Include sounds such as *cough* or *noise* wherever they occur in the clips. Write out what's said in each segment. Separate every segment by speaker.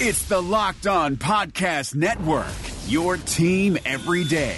Speaker 1: It's the Locked On Podcast Network, your team every day.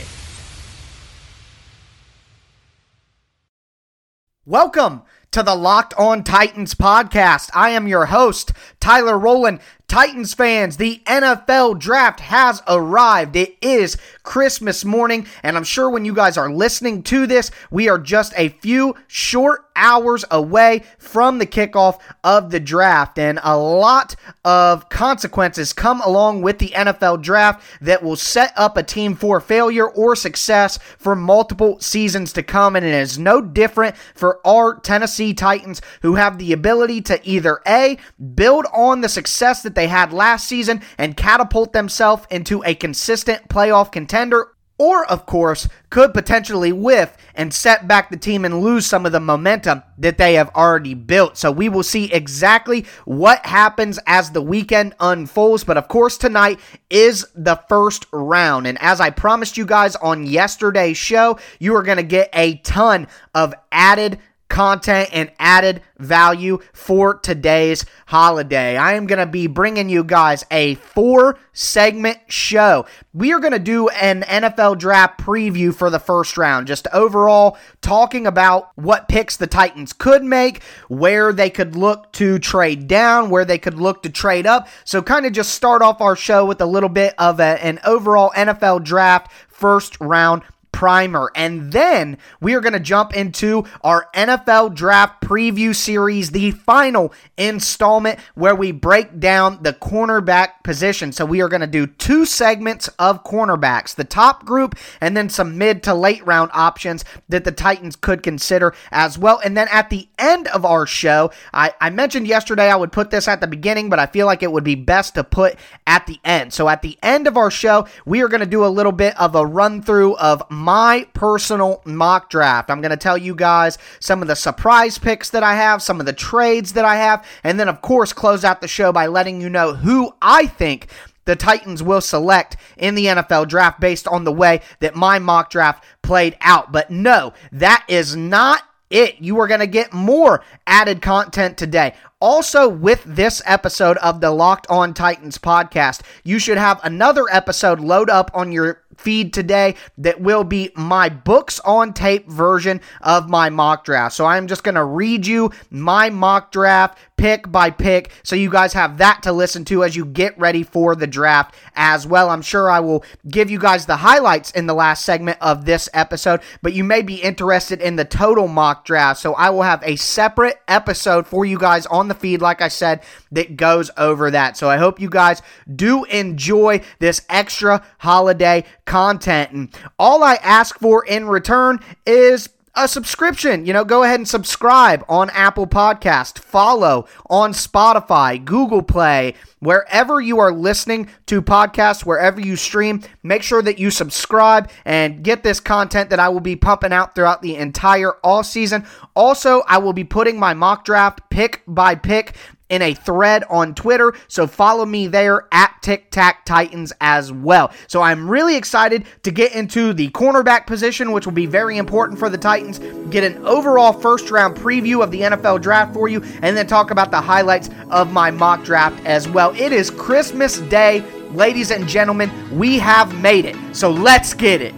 Speaker 2: Welcome to the Locked On Titans podcast. I am your host, Tyler Rowland. Titans fans, the NFL draft has arrived. It is Christmas morning, and I'm sure when you guys are listening to this, we are just a few short hours away from the kickoff of the draft. And a lot of consequences come along with the NFL draft that will set up a team for failure or success for multiple seasons to come. And it is no different for our Tennessee Titans, who have the ability to either A, build on the success that they had last season and catapult themselves into a consistent playoff contender, or, of course, could potentially whiff and set back the team and lose some of the momentum that they have already built. So we will see exactly what happens as the weekend unfolds. But of course, tonight is the first round. And as I promised you guys on yesterday's show, you are going to get a ton of added content and added value for today's holiday. I am going to be bringing you guys a four segment show. We are going to do an NFL draft preview for the first round, just overall talking about what picks the Titans could make, where they could look to trade down, where they could look to trade up. So, kind of just start off our show with a little bit of a, an overall NFL draft first round primer. And then we are going to jump into our NFL draft preview series, the final installment where we break down the cornerback position. So we are going to do two segments of cornerbacks, the top group, and then some mid to late round options that the Titans could consider as well. And then at the end of our show, I, I mentioned yesterday I would put this at the beginning, but I feel like it would be best to put at the end. So at the end of our show, we are going to do a little bit of a run through of my personal mock draft. I'm going to tell you guys some of the surprise picks that I have, some of the trades that I have, and then, of course, close out the show by letting you know who I think the Titans will select in the NFL draft based on the way that my mock draft played out. But no, that is not it. You are going to get more added content today. Also, with this episode of the Locked On Titans podcast, you should have another episode load up on your feed today that will be my books on tape version of my mock draft. So I'm just going to read you my mock draft pick by pick so you guys have that to listen to as you get ready for the draft as well. I'm sure I will give you guys the highlights in the last segment of this episode, but you may be interested in the total mock draft. So I will have a separate episode for you guys on the feed, like I said, that goes over that. So I hope you guys do enjoy this extra holiday content. And all I ask for in return is a subscription. You know, go ahead and subscribe on Apple Podcast, follow on Spotify, Google Play, wherever you are listening to podcasts, wherever you stream, make sure that you subscribe and get this content that I will be pumping out throughout the entire all season. Also, I will be putting my mock draft pick by pick in a thread on Twitter. So follow me there at Tic Tac Titans as well. So I'm really excited to get into the cornerback position, which will be very important for the Titans. Get an overall first round preview of the NFL draft for you, and then talk about the highlights of my mock draft as well. It is Christmas Day. Ladies and gentlemen, we have made it. So let's get it.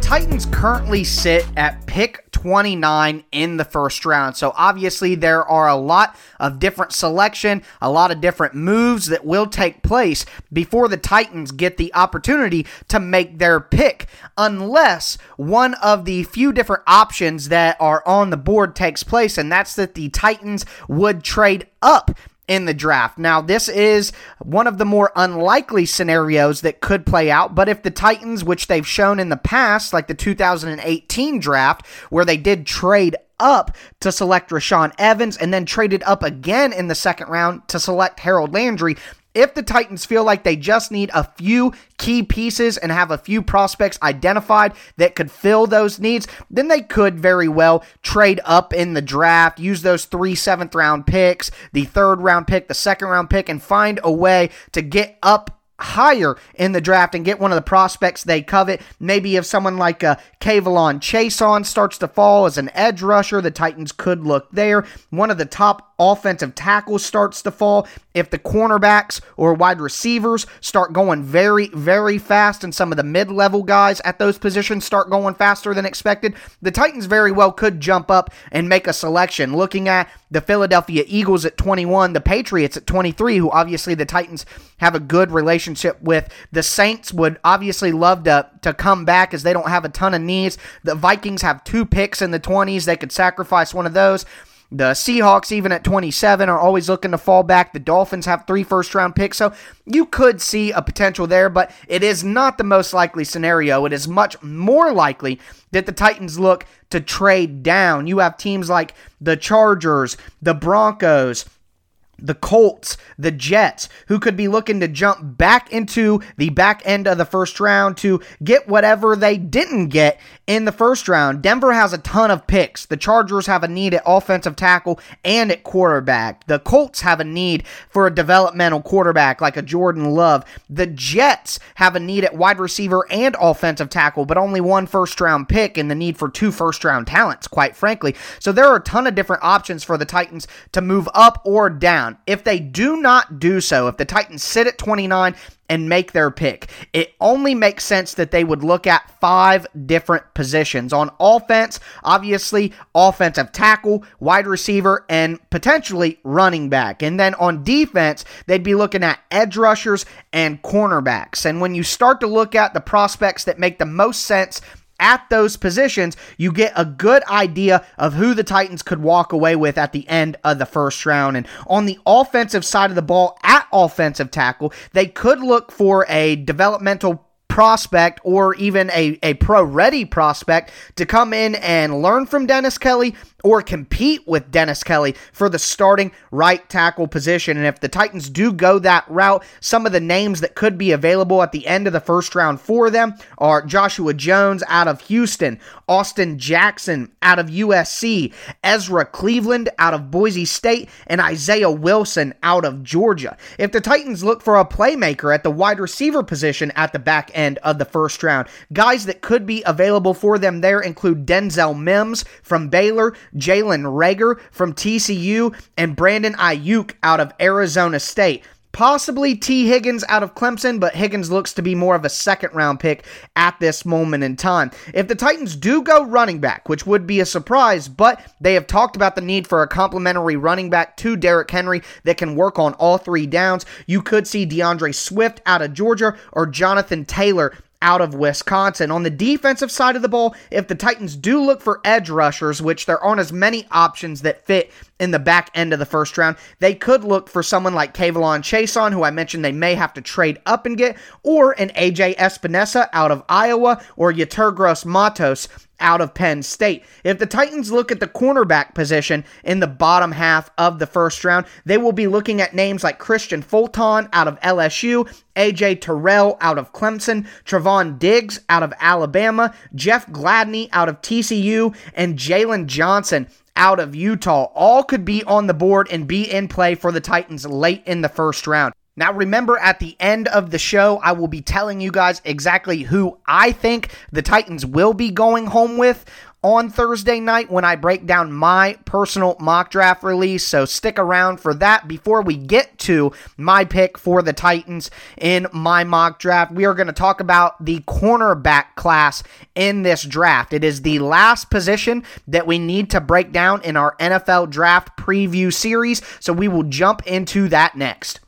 Speaker 2: Titans currently sit at pick 29 in the first round. So obviously there are a lot of different selection, a lot of different moves that will take place before the Titans get the opportunity to make their pick unless one of the few different options that are on the board takes place and that's that the Titans would trade up in the draft. Now, this is one of the more unlikely scenarios that could play out, but if the Titans, which they've shown in the past, like the 2018 draft, where they did trade up to select Rashaan Evans and then traded up again in the second round to select Harold Landry, if the Titans feel like they just need a few key pieces and have a few prospects identified that could fill those needs, then they could very well trade up in the draft, use those three seventh round picks, the third round pick, the second round pick, and find a way to get up higher in the draft and get one of the prospects they covet. Maybe if someone like uh, a K'Lavon Chaisson starts to fall as an edge rusher, the Titans could look there. One of the top offensive tackle starts to fall. If the cornerbacks or wide receivers start going very, very fast and some of the mid level guys at those positions start going faster than expected, the Titans very well could jump up and make a selection. Looking at the Philadelphia Eagles at 21, the Patriots at 23, who obviously the Titans have a good relationship with. The Saints would obviously love to, to come back as they don't have a ton of needs. The Vikings have two picks in the 20s. They could sacrifice one of those. The Seahawks, even at 27, are always looking to fall back. The Dolphins have three first round picks, so you could see a potential there, but it is not the most likely scenario. It is much more likely that the Titans look to trade down. You have teams like the Chargers, the Broncos, the Colts, the Jets, who could be looking to jump back into the back end of the first round to get whatever they didn't get in the first round. Denver has a ton of picks. The Chargers have a need at offensive tackle and at quarterback. The Colts have a need for a developmental quarterback like a Jordan Love. The Jets have a need at wide receiver and offensive tackle, but only one first round pick and the need for two first round talents, quite frankly. So there are a ton of different options for the Titans to move up or down. If they do not do so, if the Titans sit at 29 and make their pick, it only makes sense that they would look at five different positions. On offense, obviously, offensive tackle, wide receiver, and potentially running back. And then on defense, they'd be looking at edge rushers and cornerbacks. And when you start to look at the prospects that make the most sense at those positions, you get a good idea of who the Titans could walk away with at the end of the first round. And on the offensive side of the ball, at offensive tackle, they could look for a developmental prospect or even a, a pro ready prospect to come in and learn from Dennis Kelly or compete with Dennis Kelly for the starting right tackle position. And if the Titans do go that route, some of the names that could be available at the end of the first round for them are Joshua Jones out of Houston, Austin Jackson out of USC, Ezra Cleveland out of Boise State, and Isaiah Wilson out of Georgia. If the Titans look for a playmaker at the wide receiver position at the back end of the first round, guys that could be available for them there include Denzel Mims from Baylor, Jalen Reagor from TCU, and Brandon Aiyuk out of Arizona State. Possibly Tee Higgins out of Clemson, but Higgins looks to be more of a second round pick at this moment in time. If the Titans do go running back, which would be a surprise, but they have talked about the need for a complementary running back to Derrick Henry that can work on all three downs, you could see D'Andre Swift out of Georgia or Jonathan Taylor out of Wisconsin. On the defensive side of the ball, if the Titans do look for edge rushers, which there aren't as many options that fit in the back end of the first round, they could look for someone like K'Lavon Chaisson, who I mentioned they may have to trade up and get, or an AJ Epenesa out of Iowa, or Yetur Gross-Matos out of Penn State. If the Titans look at the cornerback position in the bottom half of the first round, they will be looking at names like Kristian Fulton out of LSU, AJ Terrell out of Clemson, Trevon Diggs out of Alabama, Jeff Gladney out of TCU, and Jaylon Johnson out of Utah. All could be on the board and be in play for the Titans late in the first round. Now, remember, at the end of the show, I will be telling you guys exactly who I think the Titans will be going home with on Thursday night when I break down my personal mock draft release. So stick around for that. Before we get to my pick for the Titans in my mock draft, we are going to talk about the cornerback class in this draft. It is the last position that we need to break down in our NFL draft preview series. So we will jump into that next.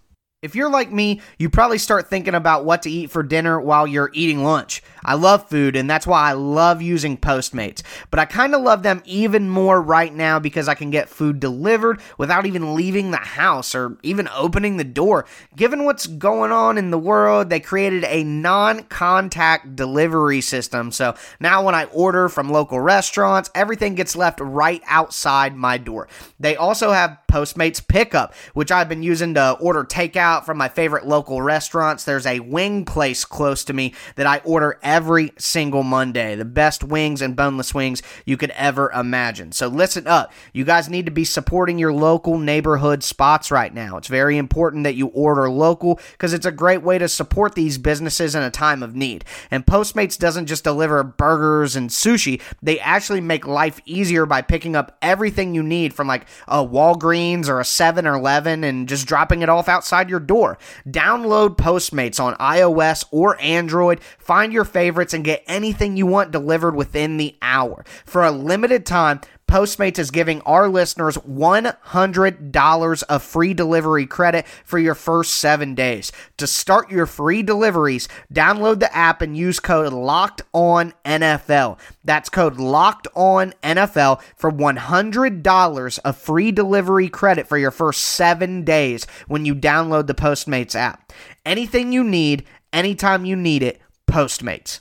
Speaker 2: If you're like me, you probably start thinking about what to eat for dinner while you're eating lunch. I love food, and that's why I love using Postmates. But I kind of love them even more right now because I can get food delivered without even leaving the house or even opening the door. Given what's going on in the world, they created a non contact delivery system. So now when I order from local restaurants, everything gets left right outside my door. They also have Postmates Pickup, which I've been using to order takeout from my favorite local restaurants. There's a wing place close to me that I order every single Monday. The best wings and boneless wings you could ever imagine. So listen up. You guys need to be supporting your local neighborhood spots right now. It's very important that you order local because it's a great way to support these businesses in a time of need. And Postmates doesn't just deliver burgers and sushi, they actually make life easier by picking up everything you need from like a Walgreens or a 7 or 11 and just dropping it off outside your door. Download Postmates on iOS or Android, find your favorites, and get anything you want delivered within the hour. For a limited time, Postmates is giving our listeners $100 of free delivery credit for your first seven days. To start your free deliveries, download the app and use code Locked On NFL. That's code Locked On NFL for $100 of free delivery credit for your first seven days when you download the Postmates app. Anything you need, anytime you need it, Postmates.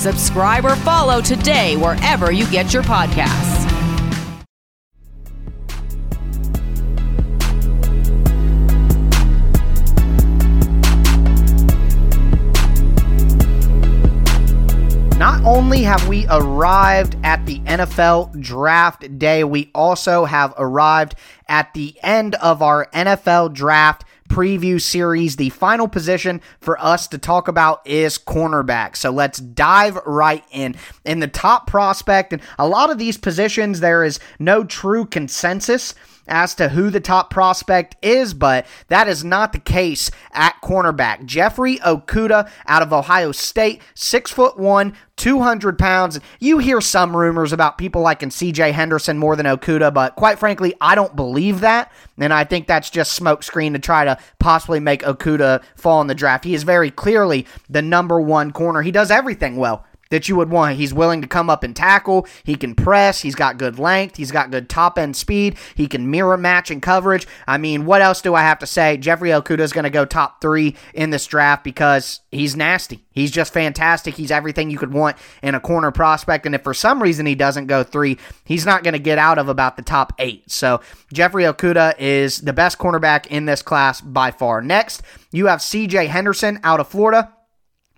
Speaker 3: Subscribe or follow today wherever you get your podcasts.
Speaker 2: Not only have we arrived at the NFL draft day, we also have arrived at the end of our NFL draft preview series. The final position for us to talk about is cornerback. So let's dive right in. In the top prospect, and a lot of these positions, there is no true consensus as to who the top prospect is, but that is not the case at cornerback. Jeffrey Okudah out of Ohio State, six foot one, 200 pounds. You hear some rumors about people liking CJ Henderson more than Okudah, but quite frankly, I don't believe that. And I think that's just smokescreen to try to possibly make Okudah fall in the draft. He is very clearly the number one corner. He does everything well that you would want. He's willing to come up and tackle. He can press. He's got good length. He's got good top end speed. He can mirror match and coverage. I mean, what else do I have to say? Jeffrey Okudah is going to go top three in this draft because he's nasty. He's just fantastic. He's everything you could want in a corner prospect. And if for some reason he doesn't go three, he's not going to get out of about the top eight. So Jeffrey Okudah is the best cornerback in this class by far. Next, you have CJ Henderson out of Florida.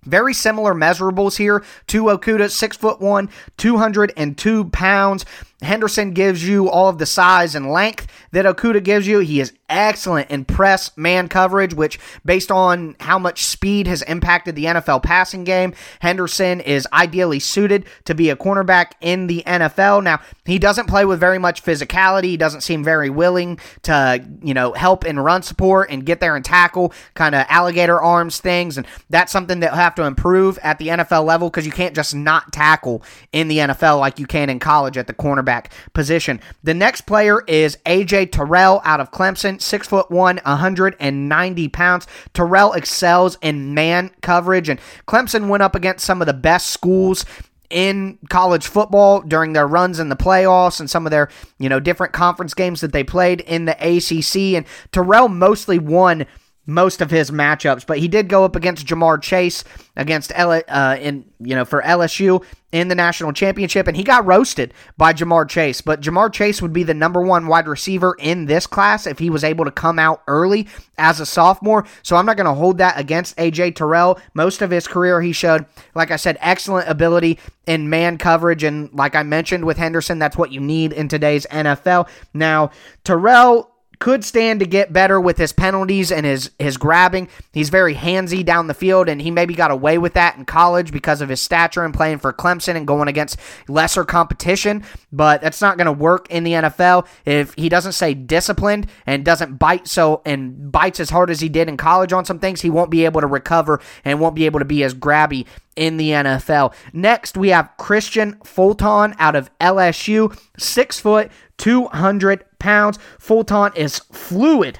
Speaker 2: Very similar measurables here to Okudah, six foot one, 202 pounds. Henderson gives you all of the size and length that Okudah gives you. He is excellent in press man coverage, which, based on how much speed has impacted the NFL passing game, Henderson is ideally suited to be a cornerback in the NFL. Now, he doesn't play with very much physicality. He doesn't seem very willing to, you know, help in run support and get there and tackle kind of alligator arms things. And that's something that will have to improve at the NFL level because you can't just not tackle in the NFL like you can in college at the cornerback position. The next player is AJ Terrell out of Clemson six foot one, 190 pounds. Terrell excels in man coverage, and Clemson went up against some of the best schools in college football during their runs in the playoffs and some of their, you know, different conference games that they played in the ACC. And Terrell mostly won most of his matchups, but he did go up against Ja'Marr Chase against L- uh, in you know for LSU in the national championship, and he got roasted by Ja'Marr Chase. But Ja'Marr Chase would be the number one wide receiver in this class if he was able to come out early as a sophomore. So I'm not going to hold that against AJ Terrell. Most of his career, he showed, like I said, excellent ability in man coverage, and like I mentioned with Henderson, that's what you need in today's NFL. Now Terrell could stand to get better with his penalties and his his grabbing. He's very handsy down the field, and he maybe got away with that in college because of his stature and playing for Clemson and going against lesser competition. But that's not going to work in the NFL if he doesn't stay disciplined and doesn't bite so and bites as hard as he did in college on some things. He won't be able to recover and won't be able to be as grabby in the NFL. Next, we have Kristian Fulton out of LSU, six foot, 200 pounds. Fulton is fluid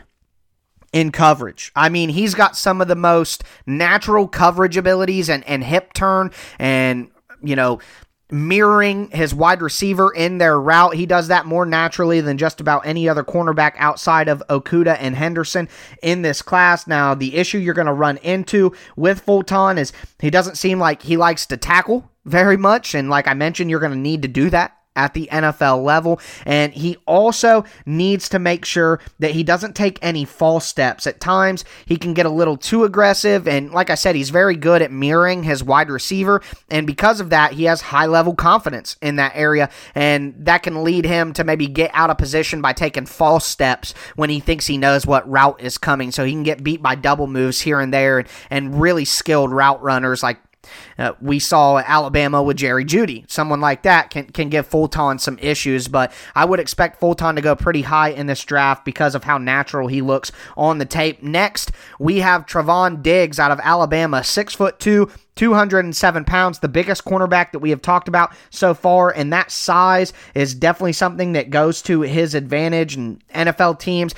Speaker 2: in coverage. I mean, he's got some of the most natural coverage abilities and, and hip turn and, you know, mirroring his wide receiver in their route. He does that more naturally than just about any other cornerback outside of Okudah and Henderson in this class. Now, the issue you're going to run into with Fulton is he doesn't seem like he likes to tackle very much. And like I mentioned, you're going to need to do that at the NFL level. And he also needs to make sure that he doesn't take any false steps. At times, he can get a little too aggressive. And like I said, he's very good at mirroring his wide receiver. And because of that, he has high level confidence in that area. And that can lead him to maybe get out of position by taking false steps when he thinks he knows what route is coming. So he can get beat by double moves here and there and, and really skilled route runners like uh, we saw Alabama with Jerry Jeudy. Someone like that can, can give Fulton some issues, but I would expect Fulton to go pretty high in this draft because of how natural he looks on the tape. Next, we have Trevon Diggs out of Alabama, six foot two, 207 pounds, the biggest cornerback that we have talked about so far, and that size is definitely something that goes to his advantage. And NFL teams,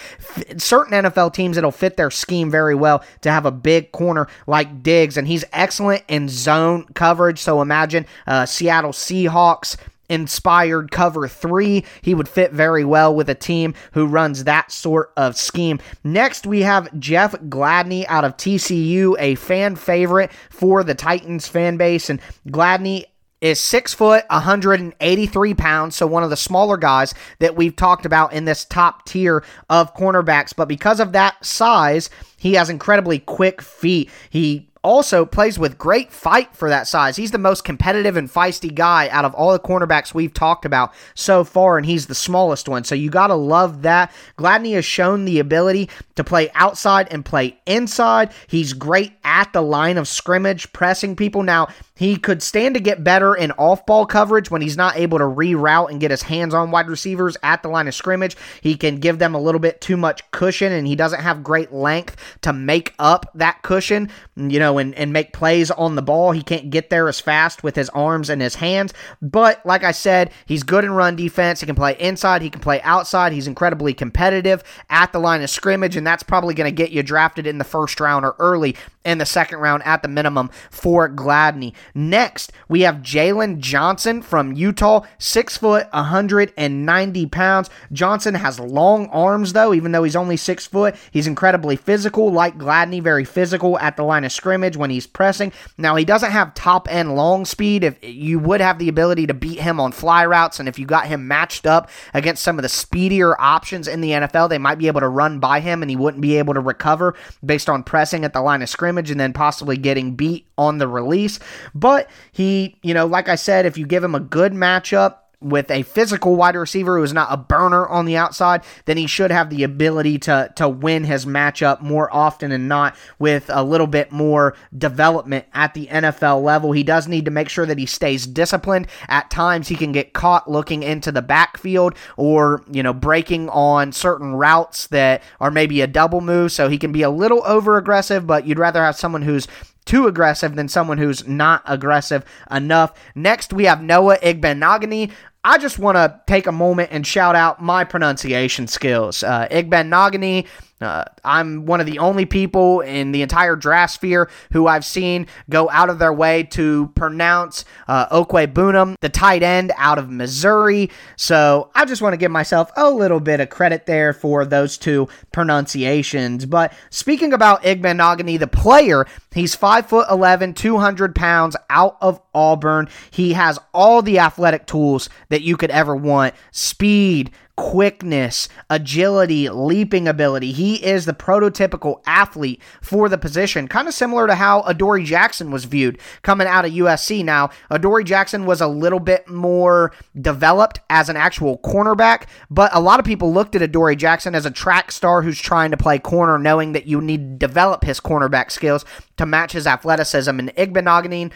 Speaker 2: certain NFL teams, it'll fit their scheme very well to have a big corner like Diggs, and he's excellent in zone coverage. So imagine uh, Seattle Seahawks inspired cover three. He would fit very well with a team who runs that sort of scheme. Next, we have Jeff Gladney out of TCU, a fan favorite for the Titans fan base. And Gladney is six foot, 183 pounds, so one of the smaller guys that we've talked about in this top tier of cornerbacks. But because of that size, he has incredibly quick feet. He also plays with great fight for that size. He's the most competitive and feisty guy out of all the cornerbacks we've talked about so far, and he's the smallest one. So you got to love that. Gladney has shown the ability to play outside and play inside. He's great at the line of scrimmage, pressing people. Now, he could stand to get better in off ball coverage when he's not able to reroute and get his hands on wide receivers at the line of scrimmage. He can give them a little bit too much cushion, and he doesn't have great length to make up that cushion, you know, and, and make plays on the ball. He can't get there as fast with his arms and his hands. But like I said, he's good in run defense. He can play inside, he can play outside. He's incredibly competitive at the line of scrimmage, and that's probably going to get you drafted in the first round or early in the second round at the minimum for Gladney. Next, we have Jaylon Johnson from Utah, six foot, 190 pounds. Johnson has long arms, though, even though he's only six foot. He's incredibly physical, like Gladney, very physical at the line of scrimmage when he's pressing. Now, he doesn't have top end long speed. If you would have the ability to beat him on fly routes, and if you got him matched up against some of the speedier options in the NFL, they might be able to run by him and he wouldn't be able to recover based on pressing at the line of scrimmage and then possibly getting beat on the release. But he, you know, like I said, if you give him a good matchup, with a physical wide receiver who is not a burner on the outside, then he should have the ability to to win his matchup more often than not with a little bit more development at the NFL level. He does need to make sure that he stays disciplined. At times he can get caught looking into the backfield or, you know, breaking on certain routes that are maybe a double move, so he can be a little over aggressive, but you'd rather have someone who's too aggressive than someone who's not aggressive enough. Next, we have Noah Igbinoghene. I just want to take a moment and shout out my pronunciation skills. Uh, Igbinoghene uh, I'm one of the only people in the entire draft sphere who I've seen go out of their way to pronounce uh, Okwuegbunam, the tight end out of Missouri. So I just want to give myself a little bit of credit there for those two pronunciations. But speaking about Igbinoghene, the player, He's 5 foot 11, 200 pounds out of Auburn. He has all the athletic tools that you could ever want. Speed, quickness, agility, leaping ability. He is the prototypical athlete for the position, kind of similar to how Adoree Jackson was viewed coming out of USC. Now, Adoree Jackson was a little bit more developed as an actual cornerback, but a lot of people looked at Adoree Jackson as a track star who's trying to play corner, knowing that you need to develop his cornerback skills to match his athleticism. And Igbinoghene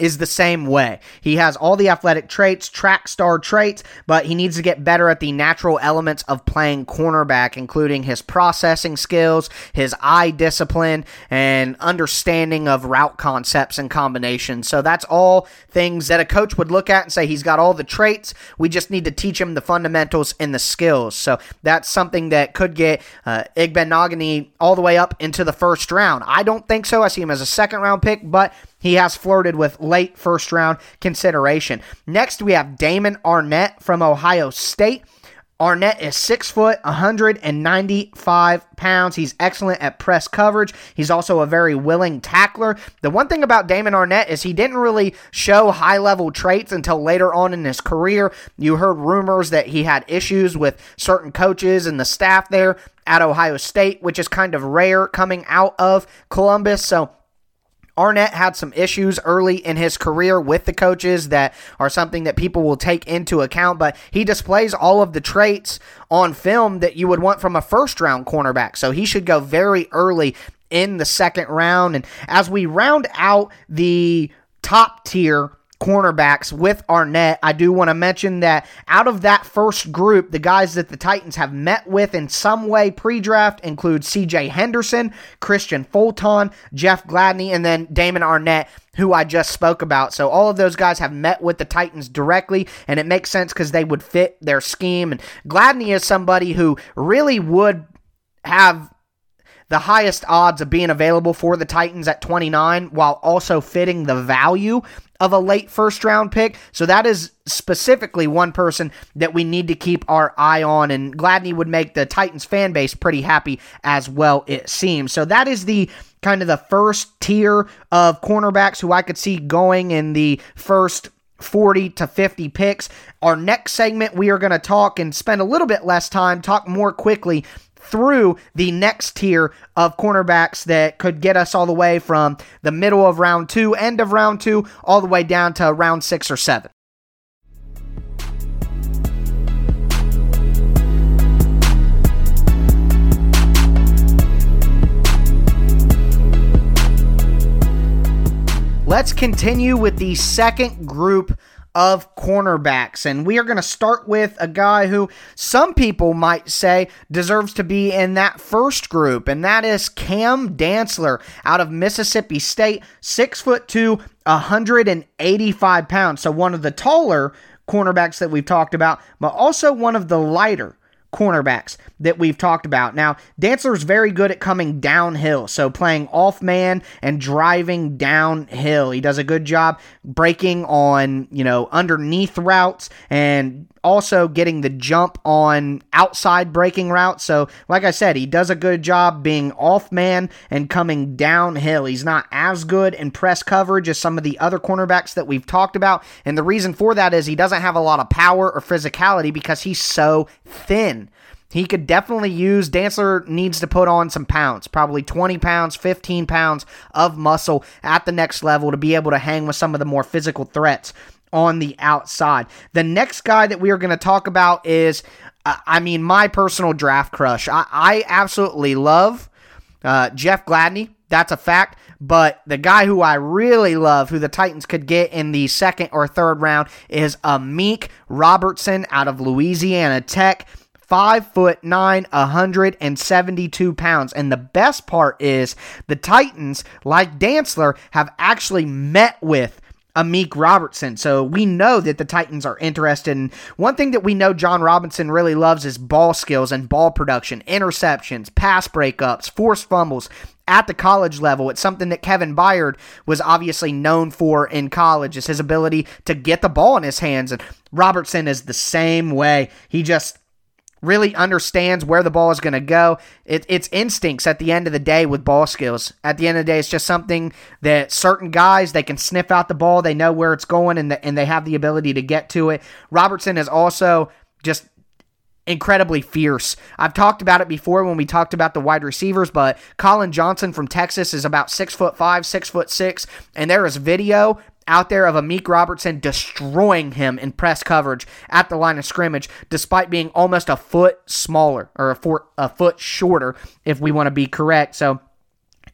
Speaker 2: is the same way. He has all the athletic traits, track star traits, but he needs to get better at the natural elements of playing cornerback, including his processing skills, his eye discipline, and understanding of route concepts and combinations. So that's all things that a coach would look at and say he's got all the traits. We just need to teach him the fundamentals and the skills. So that's something that could get uh, Igbinoghene all the way up into the first round. I don't think so. I see him as a second round pick, but he has flirted with late first round consideration. Next, we have Damon Arnette from Ohio State. Arnette is six foot, 195 pounds. He's excellent at press coverage. He's also a very willing tackler. The one thing about Damon Arnette is he didn't really show high level traits until later on in his career. You heard rumors that he had issues with certain coaches and the staff there at Ohio State, which is kind of rare coming out of Columbus. So, Arnette had some issues early in his career with the coaches that are something that people will take into account, but he displays all of the traits on film that you would want from a first round cornerback. So he should go very early in the second round. And as we round out the top tier cornerbacks with Arnette. I do want to mention that out of that first group, the guys that the Titans have met with in some way pre draft include CJ Henderson, Kristian Fulton, Jeff Gladney, and then Damon Arnette who I just spoke about. So all of those guys have met with the Titans directly, and it makes sense because they would fit their scheme. And Gladney is somebody who really would have the highest odds of being available for the Titans at 29 while also fitting the value of a late first round pick. So that is specifically one person that we need to keep our eye on. And Gladney would make the Titans fan base pretty happy as well, it seems. So that is the kind of the first tier of cornerbacks who I could see going in the first 40 to 50 picks. Our next segment, we are going to talk and spend a little bit less time, talk more quickly through the next tier of cornerbacks that could get us all the way from the middle of round two, end of round two, all the way down to round six or seven. Let's continue with the second group of cornerbacks. And we are going to start with a guy who some people might say deserves to be in that first group, and that is Cam Dantzler out of Mississippi State, six foot two, 185 pounds. So one of the taller cornerbacks that we've talked about, but also one of the lighter cornerbacks that we've talked about. Now, Dantzler's very good at coming downhill, so playing off man and driving downhill. He does a good job breaking on, you know, underneath routes and also getting the jump on outside breaking routes. So, like I said, he does a good job being off man and coming downhill. He's not as good in press coverage as some of the other cornerbacks that we've talked about. And the reason for that is he doesn't have a lot of power or physicality because he's so thin. He could definitely use, Dantzler needs to put on some pounds, probably 20 pounds, 15 pounds of muscle at the next level to be able to hang with some of the more physical threats on the outside. The next guy that we are going to talk about is, uh, I mean, my personal draft crush. I, I absolutely love uh, Jeff Gladney. That's a fact. But the guy who I really love, who the Titans could get in the second or third round, is Amik Robertson out of Louisiana Tech five foot nine, 172 pounds. And the best part is the Titans, like Dantzler, have actually met with Amik Robertson. So we know that the Titans are interested in one thing that we know Jon Robinson really loves is ball skills and ball production, interceptions, pass breakups, forced fumbles at the college level. It's something that Kevin Byard was obviously known for in college, is his ability to get the ball in his hands. And Robertson is the same way. He just really understands where the ball is going to go. It, it's instincts at the end of the day with ball skills. At the end of the day, it's just something that certain guys they can sniff out the ball, they know where it's going, and the, and they have the ability to get to it. Robertson is also just incredibly fierce. I've talked about it before when we talked about the wide receivers, but Collin Johnson from Texas is about six foot five, six foot six, and there is video out there of Amik Robertson destroying him in press coverage at the line of scrimmage, despite being almost a foot smaller or a foot, a foot shorter, if we want to be correct. So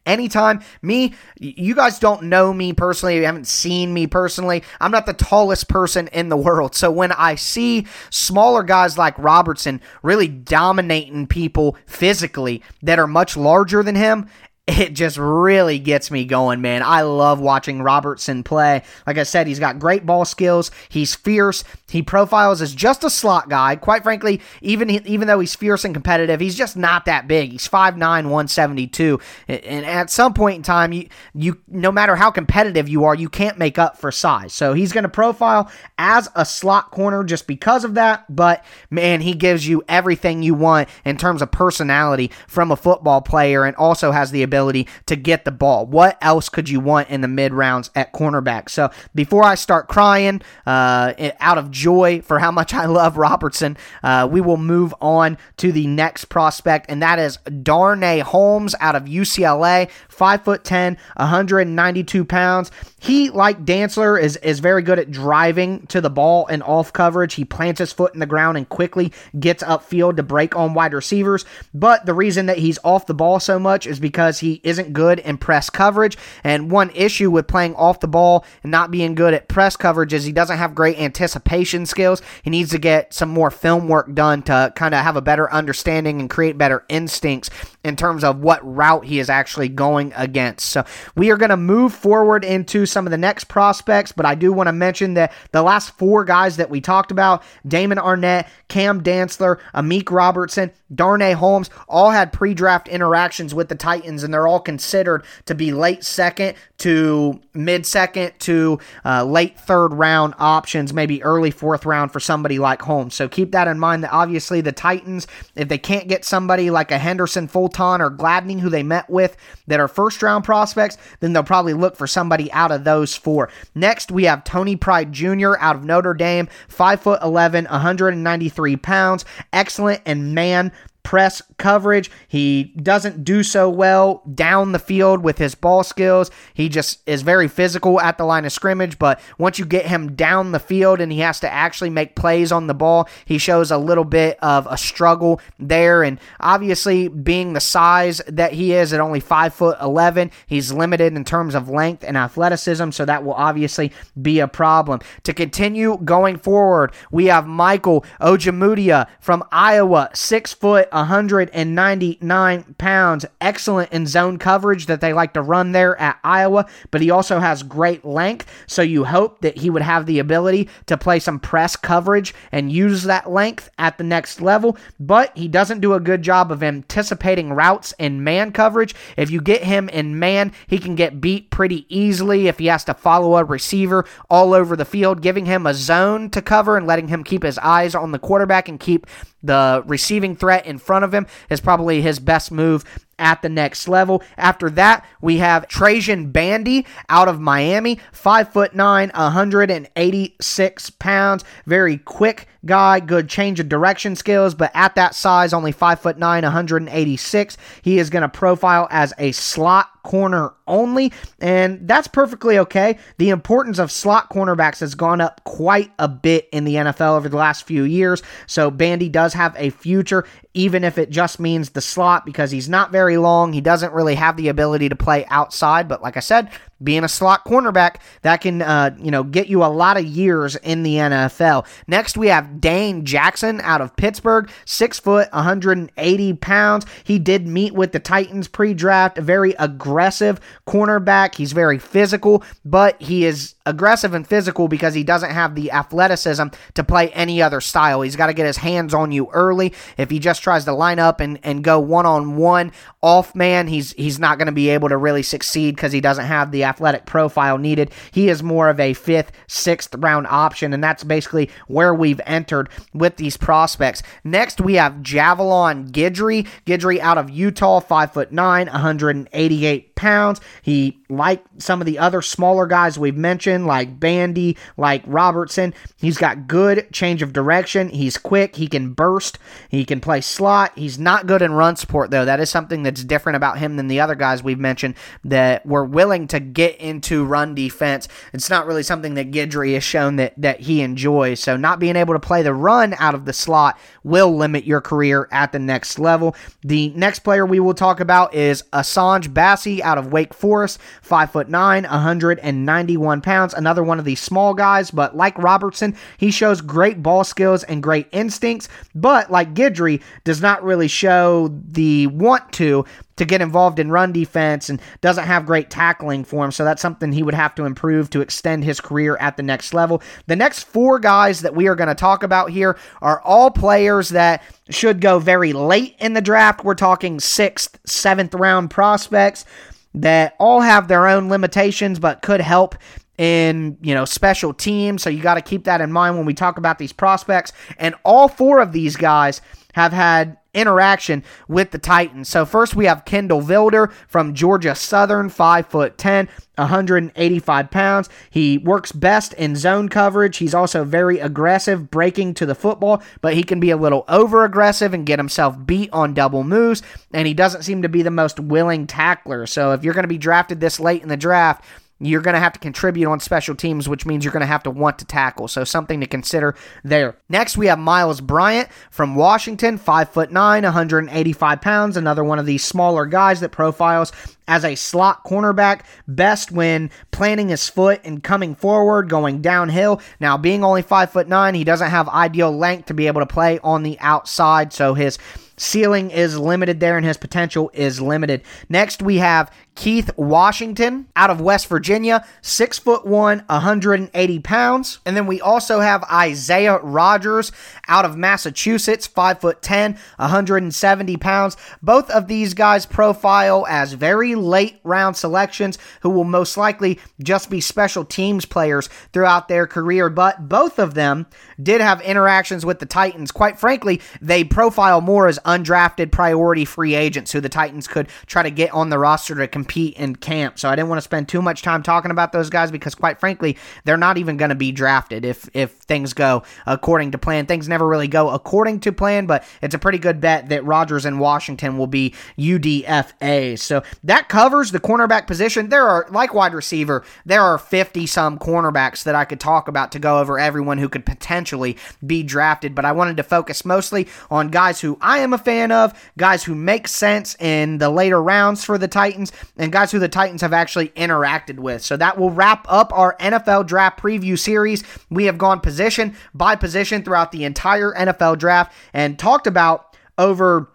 Speaker 2: anytime. Me you guys don't know me personally. You haven't seen me personally. I'm not the tallest person in the world. So when i see smaller guys like robertson really dominating people physically that are much larger than him it just really gets me going, man. I love watching Robertson play. Like I said, he's got great ball skills. He's fierce. He profiles as just a slot guy. Quite frankly, even even though he's fierce and competitive, he's just not that big. He's 5'9", 172. And at some point in time, you you no matter how competitive you are, you can't make up for size. So he's going to profile as a slot corner just because of that. But man, he gives you everything you want in terms of personality from a football player, and also has the ability ability to get the ball. What else could you want in the mid rounds at cornerback? So before I start crying uh, out of joy for how much *laughs* I love Robertson, uh, we will move on to the next prospect, and that is Darnay Holmes out of UCLA, five foot ten, 192 pounds. He, like Dantzler, is, is very good at driving to the ball and off coverage. He plants his foot in the ground and quickly gets upfield to break on wide receivers. But the reason that he's off the ball so much is because he isn't good in press coverage. And one issue with playing off the ball and not being good at press coverage is he doesn't have great anticipation skills. He needs to get some more film work done to kind of have a better understanding and create better instincts in terms of what route he is actually going against. So we are going to move forward into some of the next prospects, but I do want to mention that the last four guys that we talked about Damon Arnette, Cam Dantzler, Amik Robertson, Darnay Holmes all had pre draft interactions with the Titans, and they're all considered to be late second to mid second to uh, late third round options, maybe early fourth round for somebody like Holmes. So keep that in mind that obviously the Titans, if they can't get somebody like a Henderson Fulton or Gladney who they met with that are first round prospects, then they'll probably look for somebody out of those four. Next, we have Troy Pride Jr. out of Notre Dame, 5'11, 193 pounds, excellent and man press coverage. He doesn't do so well down the field with his ball skills. He just is very physical at the line of scrimmage, but once you get him down the field and he has to actually make plays on the ball, he shows a little bit of a struggle there. And obviously, being the size that he is at only 5 foot 11, he's limited in terms of length and athleticism, so that will obviously be a problem. To continue going forward, we have Michael Ojemudia from Iowa, 6 foot 199 pounds. Excellent in zone coverage that they like to run there at Iowa, but he also has great length. So you hope that he would have the ability to play some press coverage and use that length at the next level. But he doesn't do a good job of anticipating routes in man coverage. If you get him in man, he can get beat pretty easily if he has to follow a receiver all over the field, giving him a zone to cover and letting him keep his eyes on the quarterback and keep the receiving threat in front of him is probably his best move at the next level. After that, we have Trajan Bandy out of Miami, five foot nine, 186 pounds, very quick guy, good change of direction skills, but at that size, only five foot nine, 186, he is going to profile as a slot corner only, and that's perfectly okay. The importance of slot cornerbacks has gone up quite a bit in the NFL over the last few years, so Bandy does have a future, even if it just means the slot, because he's not very long. He doesn't really have the ability to play outside, but like I said, being a slot cornerback that can uh, you know get you a lot of years in the NFL. Next we have Dane Jackson out of Pittsburgh, six foot, 180 pounds. He did meet with the Titans pre-draft, a very aggressive cornerback. He's very physical, but he is aggressive and physical because he doesn't have the athleticism to play any other style. He's got to get his hands on you early. If he just tries to line up and, and go one on one off man, he's he's not going to be able to really succeed because he doesn't have the athletic profile needed. He is more of a fifth, sixth round option, and that's basically where we've entered with these prospects. Next, we have Javelin Guidry. Guidry out of Utah, five foot nine, 188 pounds. He, like some of the other smaller guys we've mentioned, like Bandy, like Robertson, he's got good change of direction. He's quick. He can burst. He can play slot. He's not good in run support, though. That is something that's different about him than the other guys we've mentioned that were willing to get into run defense. It's not really something that Guidry has shown that, that he enjoys. So, not being able to play the run out of the slot will limit your career at the next level. The next player we will talk about is Essang Bassey out of Wake Forest, five foot nine, 191 pounds. Another one of these small guys, but like Robertson, he shows great ball skills and great instincts, but like Guidry, does not really show the want to to get involved in run defense and doesn't have great tackling for him. So that's something he would have to improve to extend his career at the next level. The next four guys that we are going to talk about here are all players that should go very late in the draft. We're talking sixth, seventh round prospects that all have their own limitations but could help in you know special teams so you got to keep that in mind when we talk about these prospects and all four of these guys have had interaction with the Titans. So first we have Kindle Vildor from Georgia Southern, 5 foot 10, 185 pounds. He works best in zone coverage. He's also very aggressive breaking to the football, but he can be a little over aggressive and get himself beat on double moves, and he doesn't seem to be the most willing tackler. So if you're going to be drafted this late in the draft, you're going to have to contribute on special teams, which means you're going to have to want to tackle. So something to consider there. Next, we have Myles Bryant from Washington, five foot nine, 185 pounds. Another one of these smaller guys that profiles as a slot cornerback, best when planting his foot and coming forward, going downhill. Now, being only five foot nine, he doesn't have ideal length to be able to play on the outside, so his ceiling is limited there and his potential is limited. Next, we have Keith Washington out of West Virginia, six foot one, 180 pounds. And then we also have Isaiah Rodgers out of Massachusetts, five foot 10, 170 pounds. Both of these guys profile as very late round selections who will most likely just be special teams players throughout their career. But both of them did have interactions with the Titans. Quite frankly, they profile more as undrafted priority free agents who the Titans could try to get on the roster to compete in camp. So I didn't want to spend too much time talking about those guys because, quite frankly, they're not even going to be drafted if if things go according to plan. Things never really go according to plan, but it's a pretty good bet that Rodgers and Washington will be UDFA. So that covers the cornerback position. There are like wide receiver, there are 50 some cornerbacks that I could talk about to go over everyone who could potentially be drafted, but I wanted to focus mostly on guys who I am a fan of, guys who make sense in the later rounds for the Titans, and guys who the Titans have actually interacted with. So that will wrap up our NFL draft preview series. We have gone position by position throughout the entire NFL draft and talked about over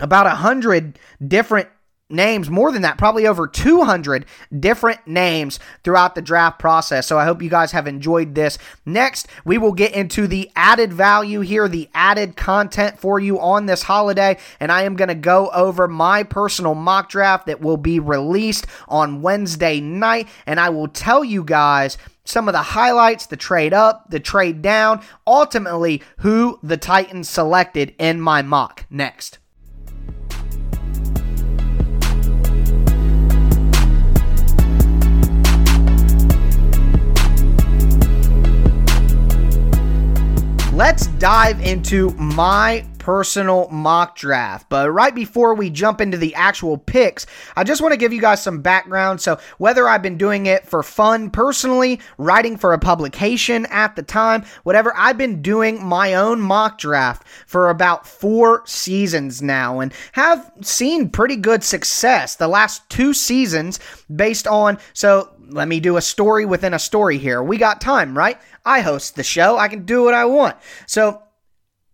Speaker 2: about a hundred different names, more than that, probably over 200 different names throughout the draft process. So I hope you guys have enjoyed this. Next, we will get into the added value here, the added content for you on this holiday. And I am going to go over my personal mock draft that will be released on Wednesday night. And I will tell you guys some of the highlights, the trade up, the trade down, ultimately who the Titans selected in my mock. Next. Let's dive into my personal mock draft. But right before we jump into the actual picks, I just want to give you guys some background. So, whether I've been doing it for fun personally, writing for a publication at the time, whatever, I've been doing my own mock draft for about four seasons now and have seen pretty good success the last two seasons based on. So, let me do a story within a story here. We got time, right? I host the show. I can do what I want. So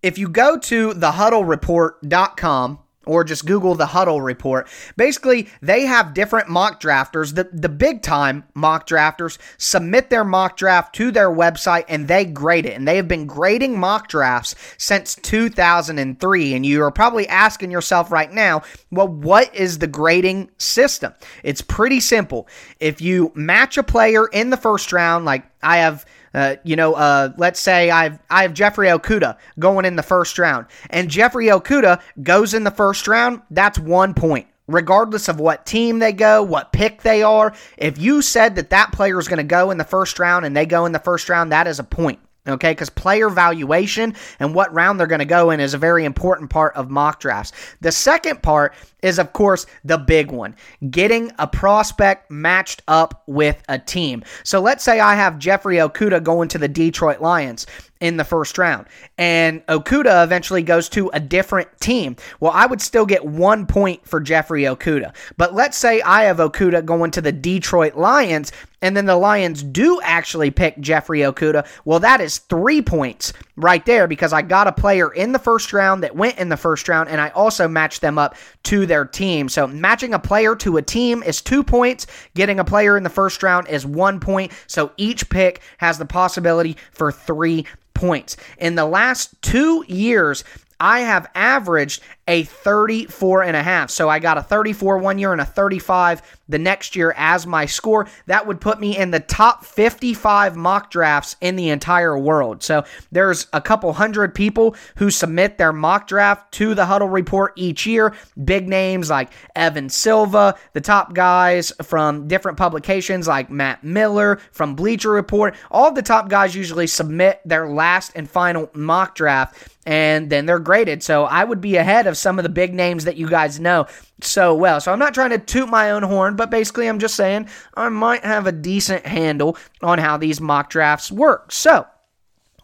Speaker 2: if you go to thehuddlereport.com or just Google the huddle report. Basically, they have different mock drafters. The, the big time mock drafters submit their mock draft to their website and they grade it. And they have been grading mock drafts since 2003. And you are probably asking yourself right now, well, what is the grading system? It's pretty simple. If you match a player in the first round, like I have uh, you know, uh, let's say I've I have Jeffrey Okudah going in the first round, and Jeffrey Okudah goes in the first round. That's one point regardless of what team they go, what pick they are. If you said that that player is going to go in the first round and they go in the first round, that is a point. Okay, because player valuation and what round they're going to go in is a very important part of mock drafts. The second part is, of course, the big one getting a prospect matched up with a team. So let's say I have Jeffrey Okudah going to the Detroit Lions in the first round, and Okudah eventually goes to a different team. Well, I would still get one point for Jeffrey Okudah. But let's say I have Okudah going to the Detroit Lions, and then the Lions do actually pick Jeffrey Okudah. Well, that is three points right there because I got a player in the first round that went in the first round, and I also matched them up to their team. So matching a player to a team is two points. Getting a player in the first round is one point. So each pick has the possibility for three points. In the last two years, I have averaged a 34 and a half. So I got a 34 one year and a 35 the next year as my score. That would put me in the top 55 mock drafts in the entire world. So there's a couple hundred people who submit their mock draft to the Huddle Report each year. Big names like Evan Silva, the top guys from different publications like Matt Miller from Bleacher Report. All the top guys usually submit their last and final mock draft and then they're graded. So I would be ahead of some of the big names that you guys know so well. So I'm not trying to toot my own horn, but basically I'm just saying I might have a decent handle on how these mock drafts work. So,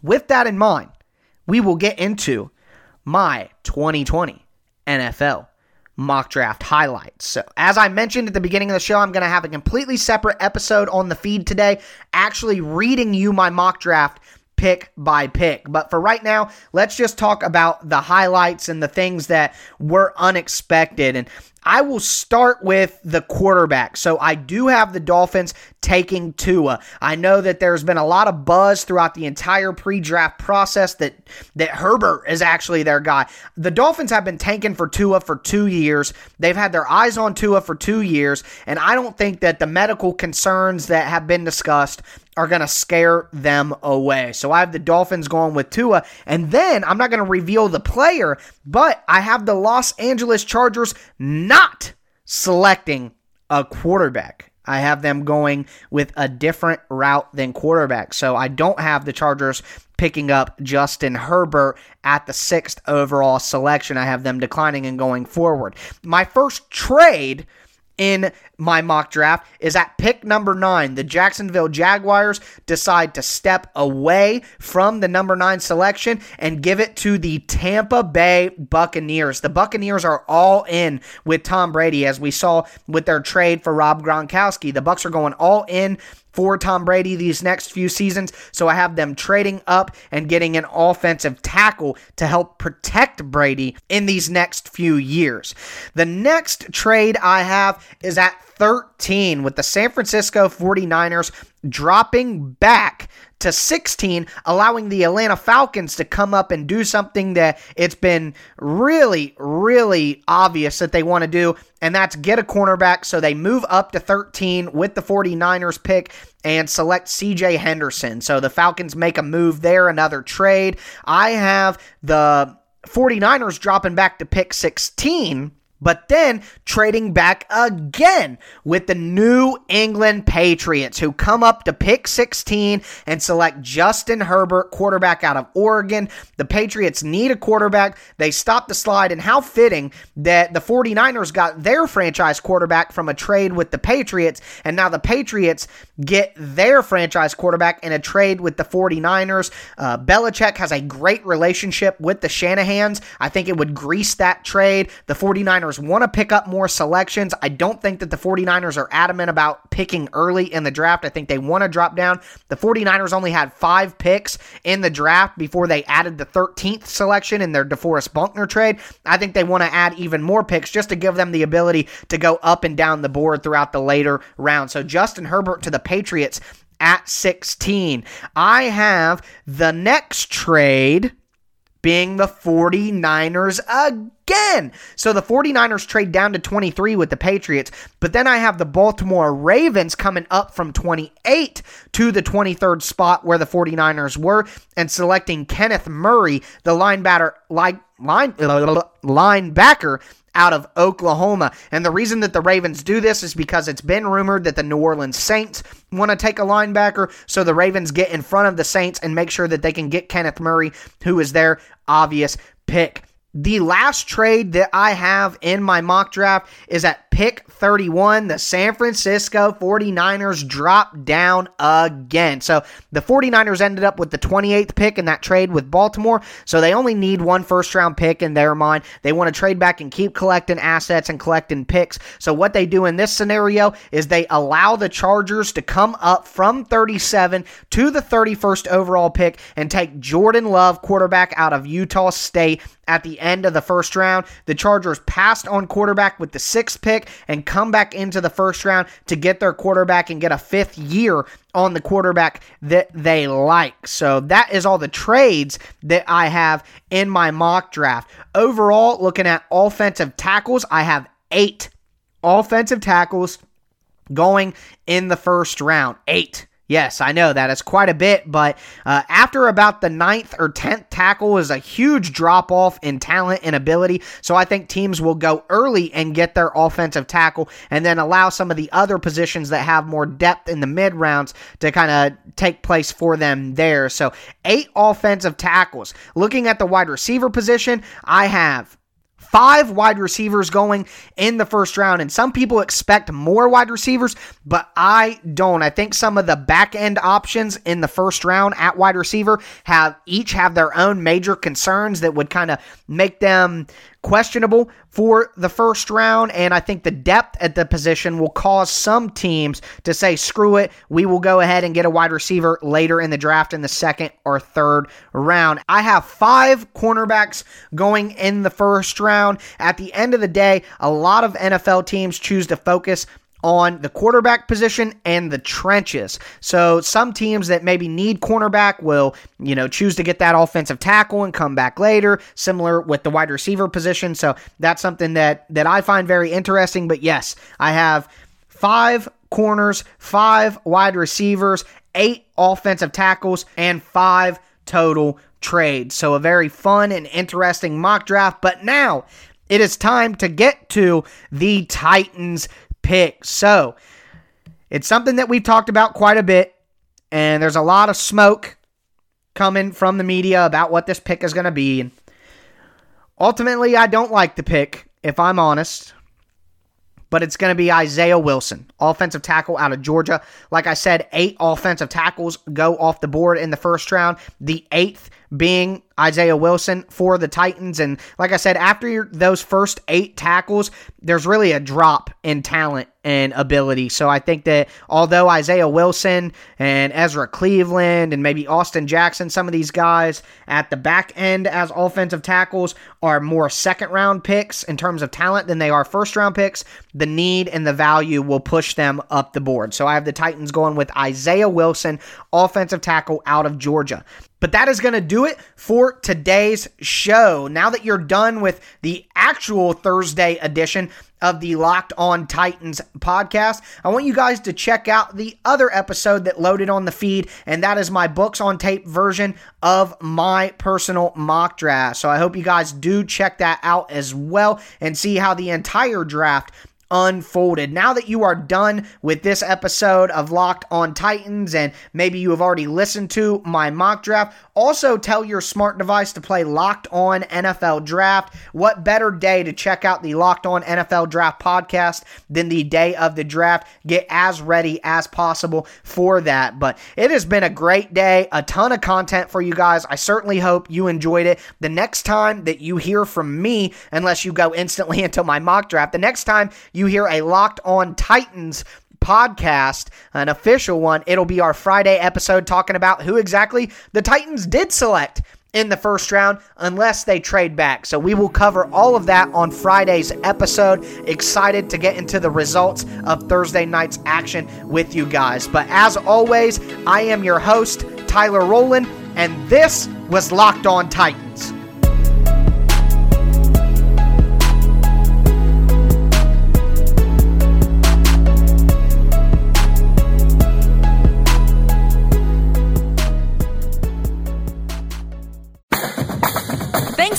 Speaker 2: with that in mind, we will get into my 2020 NFL mock draft highlights. So, as I mentioned at the beginning of the show, I'm going to have a completely separate episode on the feed today, actually reading you my mock draft pick by pick. But for right now, let's just talk about the highlights and the things that were unexpected. And I will start with the quarterback. So I do have the Dolphins taking Tua. I know that there's been a lot of buzz throughout the entire pre-draft process that that Herbert is actually their guy. The Dolphins have been tanking for Tua for 2 years. They've had their eyes on Tua for 2 years, and I don't think that the medical concerns that have been discussed are going to scare them away. So I have the Dolphins going with Tua. And then I'm not going to reveal the player, but I have the Los Angeles Chargers not selecting a quarterback. I have them going with a different route than quarterback. So I don't have the Chargers picking up Justin Herbert at the sixth overall selection. I have them declining and going forward. My first trade in my mock draft is at pick number nine. The Jacksonville Jaguars decide to step away from the number nine selection and give it to the Tampa Bay Buccaneers. The Buccaneers are all in with Tom Brady, as we saw with their trade for Rob Gronkowski. The Bucks are going all in for Tom Brady these next few seasons. So I have them trading up and getting an offensive tackle to help protect Brady in these next few years. The next trade I have is at 13 with the San Francisco 49ers dropping back to 16, allowing the Atlanta Falcons to come up and do something that it's been really, really obvious that they want to do, and that's get a cornerback. So they move up to 13 with the 49ers pick and select CJ Henderson. So the Falcons make a move there, another trade. I have the 49ers dropping back to pick 16 but then trading back again with the New England Patriots, who come up to pick 16 and select Justin Herbert, quarterback out of Oregon. The Patriots need a quarterback. They stop the slide, and how fitting that the 49ers got their franchise quarterback from a trade with the Patriots, and now the Patriots get their franchise quarterback in a trade with the 49ers. Uh, Belichick has a great relationship with the Shanahans. I think it would grease that trade. The 49ers 49ers want to pick up more selections. I don't think that the 49ers are adamant about picking early in the draft. I think they want to drop down. The 49ers only had five picks in the draft before they added the 13th selection in their DeForest Buckner trade. I think they want to add even more picks just to give them the ability to go up and down the board throughout the later rounds. So Justin Herbert to the Patriots at 16. I have the next trade being the 49ers again. So the 49ers trade down to 23 with the Patriots, but then I have the Baltimore Ravens coming up from 28 to the 23rd spot where the 49ers were and selecting Kenneth Murray, the linebacker line, line linebacker out of Oklahoma. And the reason that the Ravens do this is because it's been rumored that the New Orleans Saints want to take a linebacker. So the Ravens get in front of the Saints and make sure that they can get Kenneth Murray, who is their obvious pick. The last trade that I have in my mock draft is at pick 31. The San Francisco 49ers dropped down again. So the 49ers ended up with the 28th pick in that trade with Baltimore. So they only need one first round pick in their mind. They want to trade back and keep collecting assets and collecting picks. So what they do in this scenario is they allow the Chargers to come up from 37 to the 31st overall pick and take Jordan Love, quarterback out of Utah State at the end of the first round. The Chargers passed on quarterback with the sixth pick and come back into the first round to get their quarterback and get a fifth year on the quarterback that they like. So that is all the trades that I have in my mock draft. Overall, looking at offensive tackles, I have eight offensive tackles going in the first round. Eight. Yes, I know that is quite a bit, but uh, after about the ninth or tenth tackle is a huge drop off in talent and ability. So I think teams will go early and get their offensive tackle and then allow some of the other positions that have more depth in the mid rounds to kind of take place for them there. So eight offensive tackles. Looking at the wide receiver position, I have five wide receivers going in the first round. And some people expect more wide receivers, but I don't. I think some of the back end options in the first round at wide receiver have each have their own major concerns that would kind of make them questionable for the first round. And I think the depth at the position will cause some teams to say, screw it, we will go ahead and get a wide receiver later in the draft in the second or third round. I have five cornerbacks going in the first round. At the end of the day, a lot of NFL teams choose to focus on the quarterback position and the trenches. So some teams that maybe need cornerback will, you know, choose to get that offensive tackle and come back later, similar with the wide receiver position. So that's something that that I find very interesting, but yes, I have 5 corners, 5 wide receivers, 8 offensive tackles and 5 total trades. So a very fun and interesting mock draft, but now it is time to get to the Titans pick. So it's something that we've talked about quite a bit, and there's a lot of smoke coming from the media about what this pick is going to be. And ultimately, I don't like the pick, if I'm honest. But it's going to be Isaiah Wilson, offensive tackle out of Georgia. Like I said, eight offensive tackles go off the board in the first round. The eighth being Isaiah Wilson for the Titans. And like I said, after those first eight tackles, there's really a drop in talent and ability. So I think that although Isaiah Wilson and Ezra Cleveland and maybe Austin Jackson, some of these guys at the back end as offensive tackles are more second round picks in terms of talent than they are first round picks, the need and the value will push them up the board. So I have the Titans going with Isaiah Wilson, offensive tackle out of Georgia. But that is going to do it for today's show. Now that you're done with the actual Thursday edition of the Locked On Titans podcast, I want you guys to check out the other episode that loaded on the feed, and that is my books on tape version of my personal mock draft. So I hope you guys do check that out as well and see how the entire draft unfolded. Now that you are done with this episode of Locked on Titans and maybe you have already listened to my mock draft, also tell your smart device to play Locked on NFL Draft. What better day to check out the Locked on NFL Draft podcast than the day of the draft? Get as ready as possible for that. But it has been a great day, a ton of content for you guys. I certainly hope you enjoyed it. The next time that you hear from me, unless you go instantly *laughs* into my mock draft, the next time you hear a Locked on Titans podcast, an official one, it'll be our Friday episode talking about who exactly the Titans did select in the first round unless they trade back. So we will cover all of that on Friday's episode. Excited to get into the results of Thursday night's action with you guys. But as always, I am your host, Tyler Rowland, and this was Locked On Titans.